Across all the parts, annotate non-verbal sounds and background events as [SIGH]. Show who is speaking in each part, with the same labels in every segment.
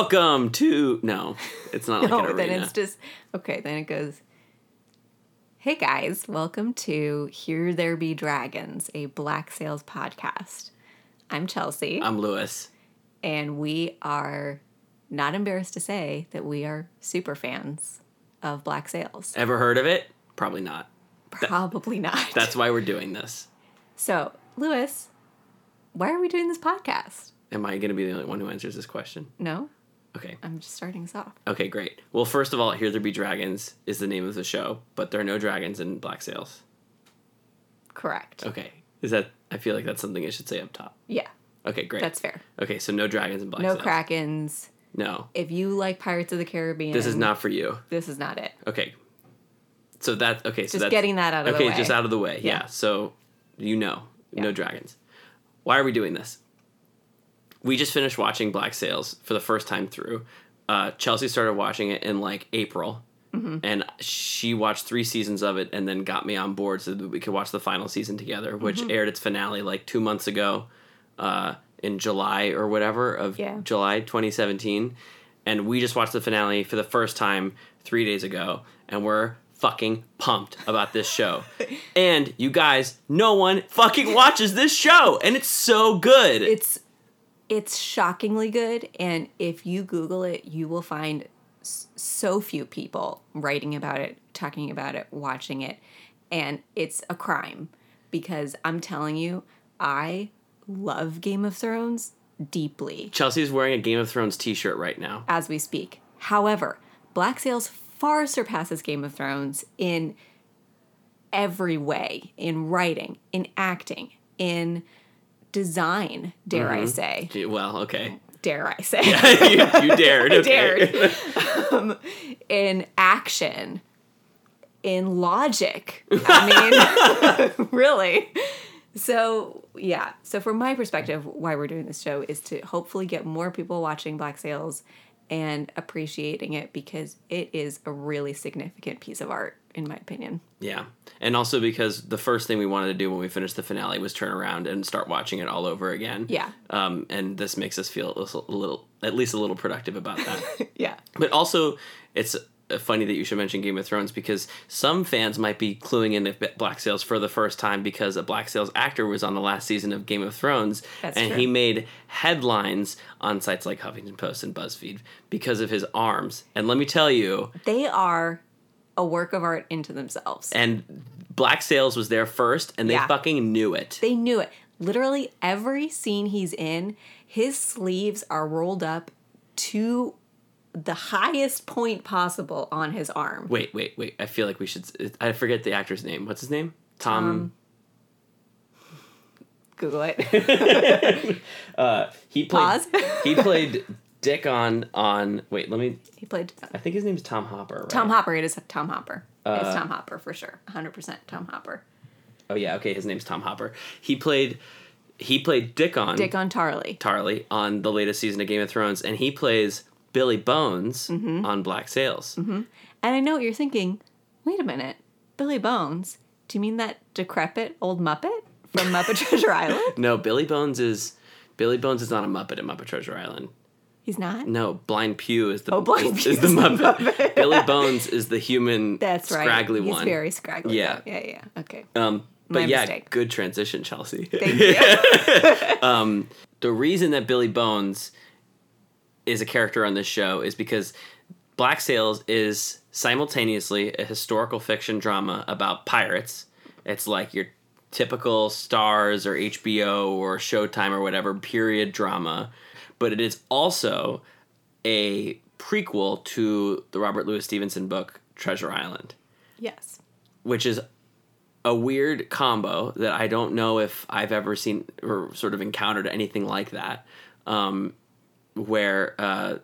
Speaker 1: welcome to. No, it's not [LAUGHS] like
Speaker 2: no,
Speaker 1: an
Speaker 2: then it's just okay. Then it goes. Hey guys, welcome to Here There Be Dragons, a Black Sails podcast. I'm Chelsea,
Speaker 1: I'm Lewis.
Speaker 2: and we are not embarrassed to say that we are super fans of Black Sails.
Speaker 1: Ever heard of it? Probably not.
Speaker 2: Probably not.
Speaker 1: That's why we're doing this.
Speaker 2: so, Lewis, why are we doing this podcast?
Speaker 1: Am I going to be the only one who answers this question?
Speaker 2: No,
Speaker 1: Okay.
Speaker 2: I'm just starting us off.
Speaker 1: Okay, great. Well, first of all, Here There Be Dragons is the name of the show, but there are no dragons in Black Sails.
Speaker 2: Correct.
Speaker 1: Okay. Is that, I feel like that's something I should say up top.
Speaker 2: Yeah,
Speaker 1: Okay, great.
Speaker 2: that's fair.
Speaker 1: okay, so no dragons in Black
Speaker 2: No
Speaker 1: Sails.
Speaker 2: No krakens.
Speaker 1: No.
Speaker 2: If you like Pirates of the Caribbean,
Speaker 1: This is not for you.
Speaker 2: This is not it.
Speaker 1: Okay. So that, okay, so
Speaker 2: Just
Speaker 1: that's.
Speaker 2: getting that out of
Speaker 1: okay,
Speaker 2: the way.
Speaker 1: just out of the way. Yeah.
Speaker 2: Yeah.
Speaker 1: So you know, no dragons. Why are we doing this? We just finished watching Black Sails for the first time through. Uh, Chelsea started watching it in like April,
Speaker 2: Mm-hmm.
Speaker 1: and she watched three seasons of it, and then got me on board so that we could watch the final season together, which
Speaker 2: Mm-hmm.
Speaker 1: aired its finale like two months ago, uh, in July or whatever of
Speaker 2: Yeah.
Speaker 1: July 2017, and we just watched the finale for the first time three days ago, and we're fucking pumped about this show. [LAUGHS] and you guys, no one fucking watches this show, and it's so good.
Speaker 2: It's it's shockingly good, and if you Google it, you will find so few people writing about it, talking about it, watching it, and it's a crime because I'm telling you, I love Game of Thrones deeply
Speaker 1: Chelsea's wearing a Game of Thrones t-shirt right now.
Speaker 2: as we speak. However, Black Sails far surpasses Game of Thrones in every way in writing, in acting, in design, dare I say.
Speaker 1: Gee, Well, okay.
Speaker 2: Dare I say. [LAUGHS]
Speaker 1: you, you [LAUGHS] dared. Okay.
Speaker 2: dared. um, in action, in logic. I mean, [LAUGHS] really. So, yeah. So, from my perspective, why we're doing this show is to hopefully get more people watching Black Sails and appreciating it because it is a really significant piece of art, in my opinion.
Speaker 1: Yeah. And also because the first thing we wanted to do when we finished the finale was turn around and start watching it all over again.
Speaker 2: Yeah.
Speaker 1: Um, and this makes us feel a little, at least a little productive about that. [LAUGHS]
Speaker 2: Yeah.
Speaker 1: But also, it's uh, funny that you should mention Game of Thrones because some fans might be cluing into Black Sails for the first time because a Black Sails actor was on the last season of Game of Thrones,
Speaker 2: That's
Speaker 1: and
Speaker 2: true.
Speaker 1: he made headlines on sites like Huffington Post and BuzzFeed because of his arms. And let me tell you,
Speaker 2: They are a work of art into themselves.
Speaker 1: and Black Sails was there first, and they
Speaker 2: Yeah.
Speaker 1: fucking knew it.
Speaker 2: They knew it. Literally every scene he's in, his sleeves are rolled up to the highest point possible on his arm.
Speaker 1: Wait, wait, wait! I feel like we should. I forget the actor's name. What's his name? Tom.
Speaker 2: Google it. [LAUGHS]
Speaker 1: Uh, he played.
Speaker 2: Pause.
Speaker 1: he played Dickon on. Wait, let me.
Speaker 2: he played
Speaker 1: I think his name's Tom Hopper. Right?
Speaker 2: Tom Hopper. It is Tom Hopper.
Speaker 1: Uh,
Speaker 2: it's Tom Hopper for sure. 100% Tom Hopper.
Speaker 1: Oh yeah, okay. His name's Tom Hopper. He played. He played Dickon
Speaker 2: Dick on Tarly.
Speaker 1: Tarley on the latest season of Game of Thrones, and he plays Billy Bones
Speaker 2: Mm-hmm.
Speaker 1: on Black Sails.
Speaker 2: And I know what you're thinking. Wait a minute. Billy Bones? Do you mean that decrepit old Muppet from Muppet [LAUGHS] Treasure Island?
Speaker 1: No, Billy Bones is. Billy Bones is not a Muppet in Muppet Treasure Island.
Speaker 2: He's not?
Speaker 1: No, Blind Pew is the
Speaker 2: Oh, Blind
Speaker 1: is,
Speaker 2: Pew
Speaker 1: is the Muppet.
Speaker 2: Muppet.
Speaker 1: Billy Bones is the human [LAUGHS]
Speaker 2: That's right.
Speaker 1: scraggly
Speaker 2: He's
Speaker 1: one.
Speaker 2: very scraggly.
Speaker 1: Yeah.
Speaker 2: Yeah, yeah. Okay.
Speaker 1: um, but
Speaker 2: My
Speaker 1: yeah,
Speaker 2: mistake.
Speaker 1: good transition, Chelsea.
Speaker 2: Thank [LAUGHS] you. [LAUGHS]
Speaker 1: the reason that Billy Bones is a character on this show is because Black Sails is simultaneously a historical fiction drama about pirates. It's like your typical Starz or HBO or Showtime or whatever period drama, but it is also a prequel to the Robert Louis Stevenson book Treasure Island
Speaker 2: yes.
Speaker 1: which is a weird combo that I don't know if I've ever seen or sort of encountered anything like that. Um, where, uh,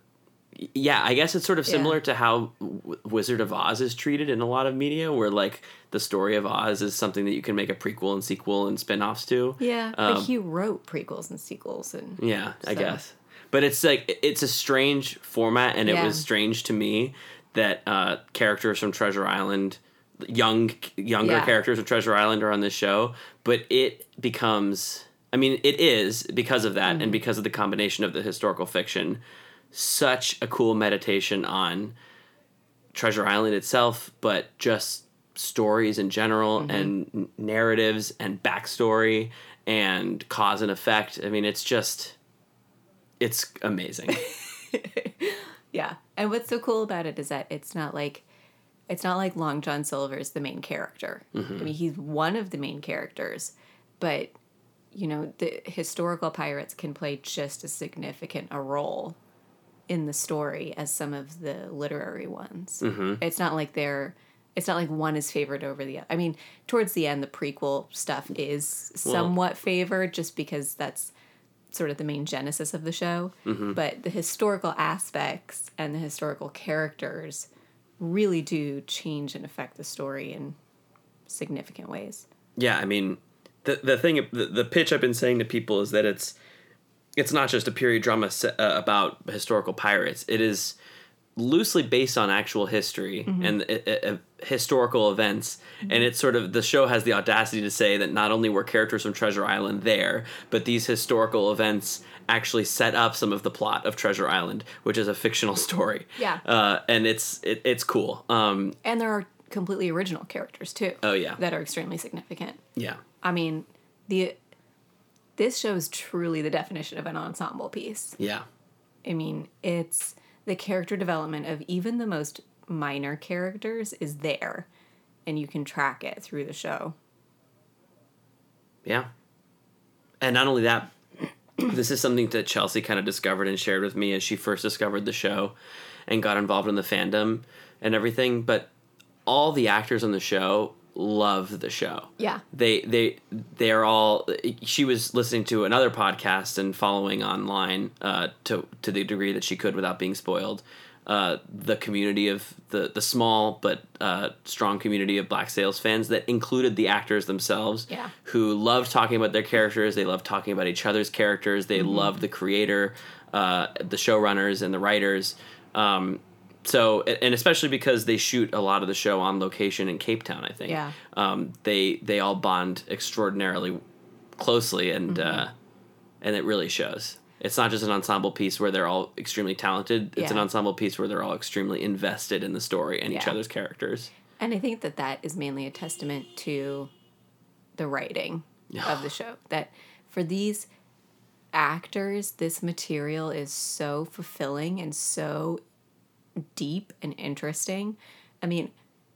Speaker 1: yeah, I guess it's sort of similar
Speaker 2: Yeah.
Speaker 1: to how w- Wizard of Oz is treated in a lot of media, where like the story of Oz is something that you can make a prequel and sequel and spin offs to.
Speaker 2: Yeah,
Speaker 1: Um,
Speaker 2: but he wrote prequels and sequels and
Speaker 1: Yeah, I guess. But it's like it's a strange format, and it was strange to me that uh, characters from Treasure Island, young younger
Speaker 2: Yeah.
Speaker 1: characters of Treasure Island, are on this show. But it becomes I mean, it is because of that and because of the combination of the historical fiction, such a cool meditation on Treasure Island itself, but just stories in general and narratives and backstory and cause and effect. I mean, it's just, it's amazing. [LAUGHS]
Speaker 2: Yeah. And what's so cool about it is that it's not like it's not like Long John Silver is the main character. I mm-hmm. mean, he's one of the main characters, but you know, the historical pirates can play just as significant a role in the story as some of the literary ones. Mm-hmm. It's not like they're it's not like one is favored over the other. I mean, towards the end the prequel stuff is somewhat favored just because that's sort of the main genesis of the show. But the historical aspects and the historical characters really do change and affect the story in significant ways.
Speaker 1: Yeah, I mean, the the thing, the, the pitch I've been saying to people is that it's it's not just a period drama uh, about historical pirates. It is loosely based on actual history and uh, uh, historical events, and it's sort of the show has the audacity to say that not only were characters from Treasure Island there, but these historical events actually set up some of the plot of Treasure Island, which is a fictional [LAUGHS] story.
Speaker 2: Yeah.
Speaker 1: uh, and it's it, it's cool. Um,
Speaker 2: And there are completely original characters too.
Speaker 1: Oh, yeah.
Speaker 2: That are extremely significant.
Speaker 1: yeah,
Speaker 2: I mean, the this show is truly the definition of an ensemble piece.
Speaker 1: yeah,
Speaker 2: I mean, it's the character development of even the most minor characters is there, and you can track it through the show.
Speaker 1: Yeah. And not only that, this is something that Chelsea kind of discovered and shared with me as she first discovered the show and got involved in the fandom and everything. But all the actors on the show love the show.
Speaker 2: Yeah.
Speaker 1: They they they're all. She was listening to another podcast and following online uh, to to the degree that she could without being spoiled. Uh, the community of the the small but uh, strong community of Black Sails fans that included the actors themselves,
Speaker 2: Yeah.
Speaker 1: who loved talking about their characters. They loved talking about each other's characters. They loved the creator, uh, the showrunners, and the writers. Um, so, and especially because they shoot a lot of the show on location in Cape Town, I think.
Speaker 2: Yeah.
Speaker 1: Um, they they all bond extraordinarily closely, and uh, and it really shows. It's not just an ensemble piece where they're all extremely talented. It's an ensemble piece where they're all extremely invested in the story and each other's characters.
Speaker 2: And I think that that is mainly a testament to the writing of the show. That for these actors, this material is so fulfilling and so deep and interesting. I mean,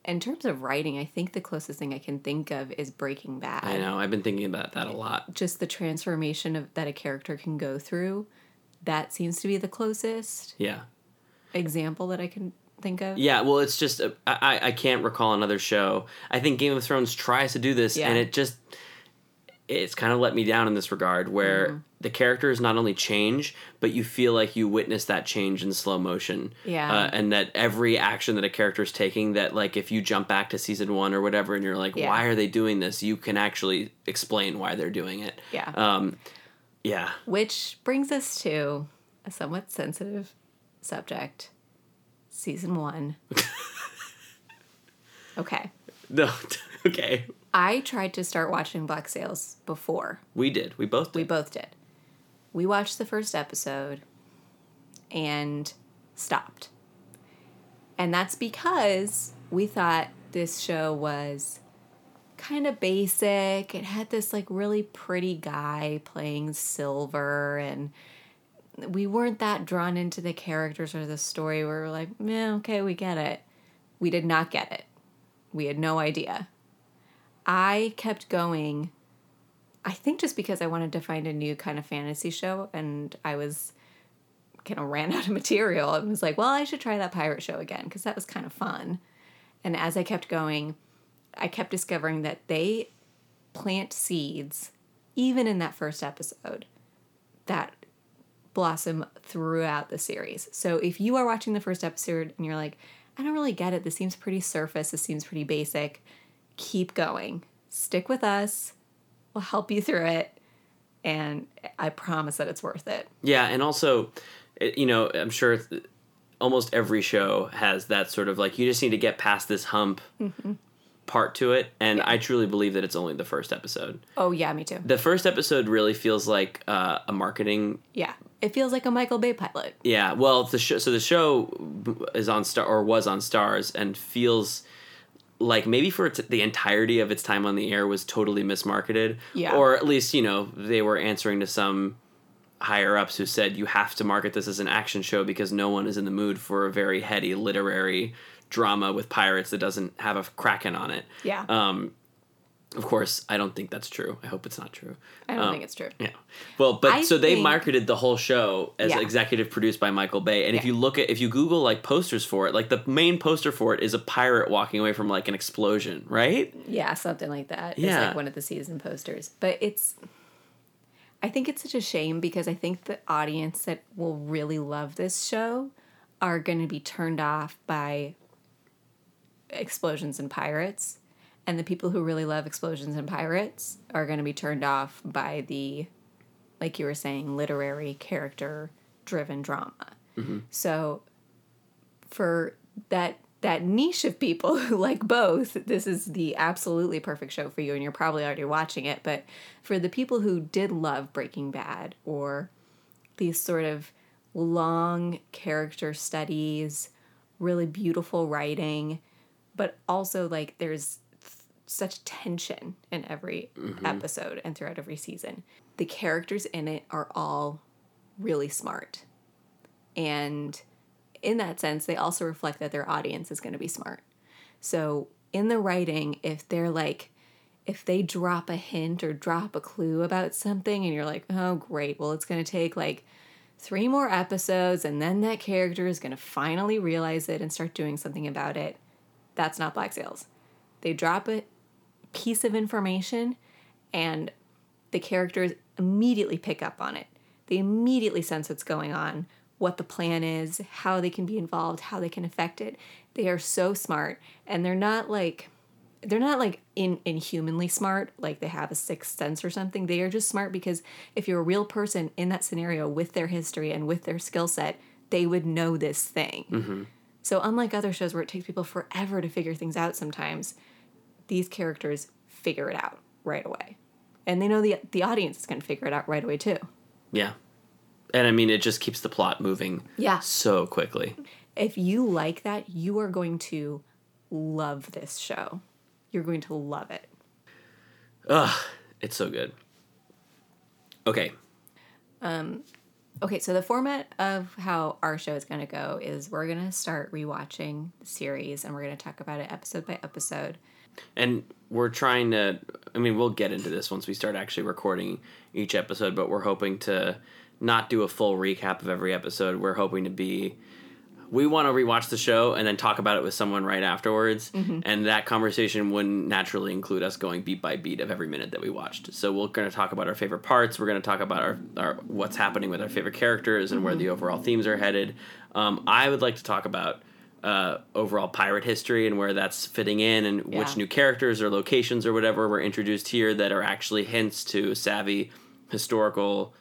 Speaker 2: in terms of writing, I think the closest thing I can think of is Breaking Bad.
Speaker 1: I know. I've been thinking about that a lot.
Speaker 2: Just the transformation of that a character can go through. That seems to be the closest
Speaker 1: Yeah.
Speaker 2: example that I can think of.
Speaker 1: Yeah, well, it's just uh, I I can't recall another show. I think Game of Thrones tries to do this,
Speaker 2: Yeah.
Speaker 1: and it just it's kind of let me down in this regard, where
Speaker 2: Mm-hmm.
Speaker 1: the characters not only change, but you feel like you witness that change in slow motion.
Speaker 2: Yeah.
Speaker 1: uh, and that every action that a character is taking, that like if you jump back to season one or whatever, and you're like,
Speaker 2: Yeah.
Speaker 1: why are they doing this? You can actually explain why they're doing it.
Speaker 2: Yeah.
Speaker 1: Um, yeah.
Speaker 2: Which brings us to a somewhat sensitive subject season one. [LAUGHS] okay.
Speaker 1: No. [LAUGHS] [LAUGHS] okay.
Speaker 2: I tried to start watching Black Sails before.
Speaker 1: We did. We both did.
Speaker 2: We both did. We watched the first episode and stopped. And that's because we thought this show was kind of basic. It had this like really pretty guy playing Silver and we weren't that drawn into the characters or the story. We were like, yeah, okay, we get it. We did not get it. We had no idea. I kept going I think just because I wanted to find a new kind of fantasy show and I was kind of ran [LAUGHS] out of material and was like, well, I should try that pirate show again because that was kind of fun. And as I kept going, I kept discovering that they plant seeds, even in that first episode, that blossom throughout the series. So if you are watching the first episode and you're like, I don't really get it, this seems pretty surface, this seems pretty basic, keep going. Stick with us we'll help you through it and i promise that it's worth it
Speaker 1: Yeah, and also, you know, I'm sure almost every show has that sort of like you just need to get past this hump. part to it, and I truly believe that it's only the first episode.
Speaker 2: Oh yeah, me too.
Speaker 1: The first episode really feels like uh, a marketing.
Speaker 2: Yeah, it feels like a Michael Bay pilot.
Speaker 1: Yeah, well, the show. So the show is on Star or was on Starz, and feels like maybe for its, the entirety of its time on the air was totally mismarketed.
Speaker 2: Yeah.
Speaker 1: Or at least you know they were answering to some higher ups who said you have to market this as an action show because no one is in the mood for a very heady literary drama with pirates that doesn't have a kraken on it.
Speaker 2: Yeah.
Speaker 1: Um, of course, I don't think that's true. I hope it's not true.
Speaker 2: I don't
Speaker 1: Um,
Speaker 2: think it's true.
Speaker 1: Yeah. Well, but
Speaker 2: I
Speaker 1: so they
Speaker 2: think-
Speaker 1: marketed the whole show as
Speaker 2: Yeah.
Speaker 1: executive produced by Michael Bay. And if you look at if you Google like posters for it, like the main poster for it is a pirate walking away from like an explosion, right?
Speaker 2: Yeah, something like that. It's
Speaker 1: Yeah.
Speaker 2: like one of the season posters. But it's I think it's such a shame because I think the audience that will really love this show are going to be turned off by explosions and pirates. And the people who really love explosions and pirates are going to be turned off by the, like you were saying, literary character driven drama. Mm-hmm. So for that that niche of people [LAUGHS] who like both, this is the absolutely perfect show for you, and you're probably already watching it. But for the people who did love Breaking Bad or these sort of long character studies, really beautiful writing, but also like there's such tension in every mm-hmm. episode and throughout every season. The characters in it are all really smart. And in that sense, they also reflect that their audience is going to be smart. So in the writing, if they're like, if they drop a hint or drop a clue about something and you're like, oh, great, well, it's going to take like three more episodes and then that character is going to finally realize it and start doing something about it, that's not Black Sails. They drop a piece of information and the characters immediately pick up on it. They immediately sense what's going on, what the plan is, how they can be involved, how they can affect it. They are so smart and they're not like they're not like in inhumanly smart, like they have a sixth sense or something. They are just smart because if you're a real person in that scenario with their history and with their skill set, they would know this thing. Mm-hmm. So unlike other shows where it takes people forever to figure things out sometimes, these characters figure it out right away. And they know the the audience is going to figure it out right away too.
Speaker 1: Yeah. And I mean, it just keeps the plot moving
Speaker 2: Yeah.
Speaker 1: so quickly.
Speaker 2: If you like that, you are going to love this show. You're going to love it.
Speaker 1: Ugh, it's so good. Okay.
Speaker 2: Um okay, so the format of how our show is going to go is we're going to start rewatching the series and we're going to talk about it episode by episode.
Speaker 1: And we're trying to, I mean, we'll get into this once we start actually recording each episode, but we're hoping to not do a full recap of every episode. We're hoping to be, we want to rewatch the show and then talk about it with someone right afterwards. And that conversation wouldn't naturally include us going beat by beat of every minute that we watched. So we're going to talk about our favorite parts. We're going to talk about our, our what's happening with our favorite characters and where the overall themes are headed. Um, I would like to talk about uh, overall pirate history and where that's fitting in and
Speaker 2: Yeah.
Speaker 1: which new characters or locations or whatever were introduced here that are actually hints to savvy historical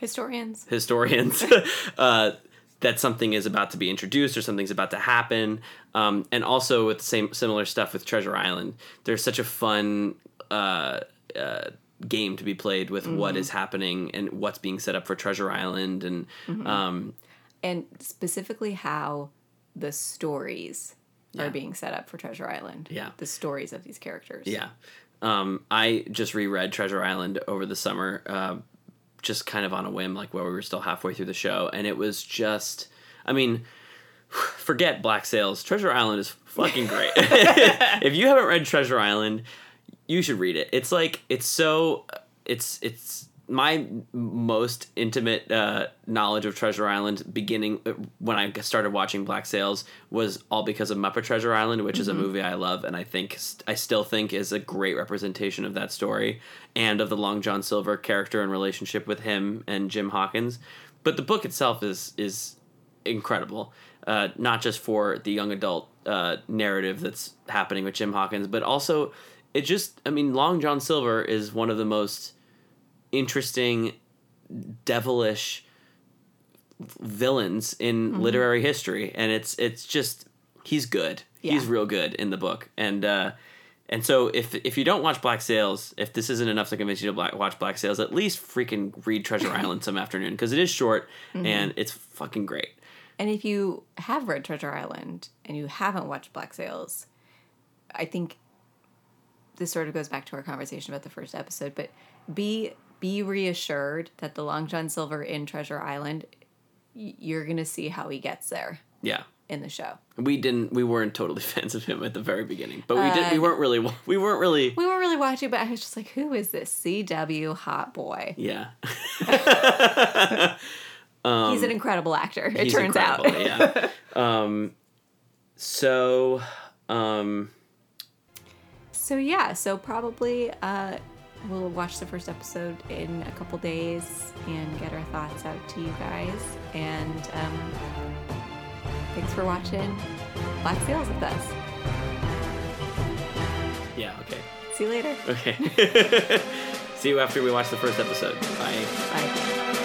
Speaker 2: Historians.
Speaker 1: historians [LAUGHS] [LAUGHS] uh, that something is about to be introduced or something's about to happen. Um, and also with the same similar stuff with Treasure Island, there's such a fun uh, uh, game to be played with what is happening and what's being set up for Treasure Island and um,
Speaker 2: and specifically how the stories
Speaker 1: Yeah.
Speaker 2: are being set up for Treasure Island.
Speaker 1: Yeah.
Speaker 2: The stories of these characters.
Speaker 1: Yeah. Um, I just reread Treasure Island over the summer, uh, just kind of on a whim, like while we were still halfway through the show. And it was just, I mean, [SIGHS] forget Black Sails. Treasure Island is fucking great. [LAUGHS] [LAUGHS] if you haven't read Treasure Island, you should read it. It's like, it's so, it's, it's, my most intimate uh, knowledge of Treasure Island, beginning uh, when I started watching Black Sails, was all because of Muppet Treasure Island, which is a movie I love, and I think I still think is a great representation of that story and of the Long John Silver character and relationship with him and Jim Hawkins. But the book itself is is incredible, uh, not just for the young adult uh, narrative that's happening with Jim Hawkins, but also it just I mean Long John Silver is one of the most interesting, devilish villains in literary history, and it's it's just he's good. He's real good in the book, and uh, and so if if you don't watch Black Sails, if this isn't enough to convince you to black, watch Black Sails, at least freaking read Treasure [LAUGHS] Island some afternoon because it is short
Speaker 2: Mm-hmm.
Speaker 1: and it's fucking great.
Speaker 2: And if you have read Treasure Island and you haven't watched Black Sails, I think this sort of goes back to our conversation about the first episode, but be be reassured that the Long John Silver in Treasure Island, you're gonna see how he gets there
Speaker 1: Yeah.
Speaker 2: in the show.
Speaker 1: We didn't. We weren't totally [LAUGHS] fans of him at the very beginning, but we did. We
Speaker 2: Uh,
Speaker 1: weren't really. We weren't really.
Speaker 2: We weren't really watching, but I was just like, who is this CW hot boy?
Speaker 1: Yeah. [LAUGHS] [LAUGHS]
Speaker 2: he's an incredible actor, it
Speaker 1: Um,
Speaker 2: turns out.
Speaker 1: yeah. Um. So. Um.
Speaker 2: So yeah, so probably uh, we'll watch the first episode in a couple days and get our thoughts out to you guys. And um, thanks for watching Black Sails with us.
Speaker 1: Yeah. Okay.
Speaker 2: See you later.
Speaker 1: Okay. [LAUGHS] See you after we watch the first episode. Bye.
Speaker 2: Bye.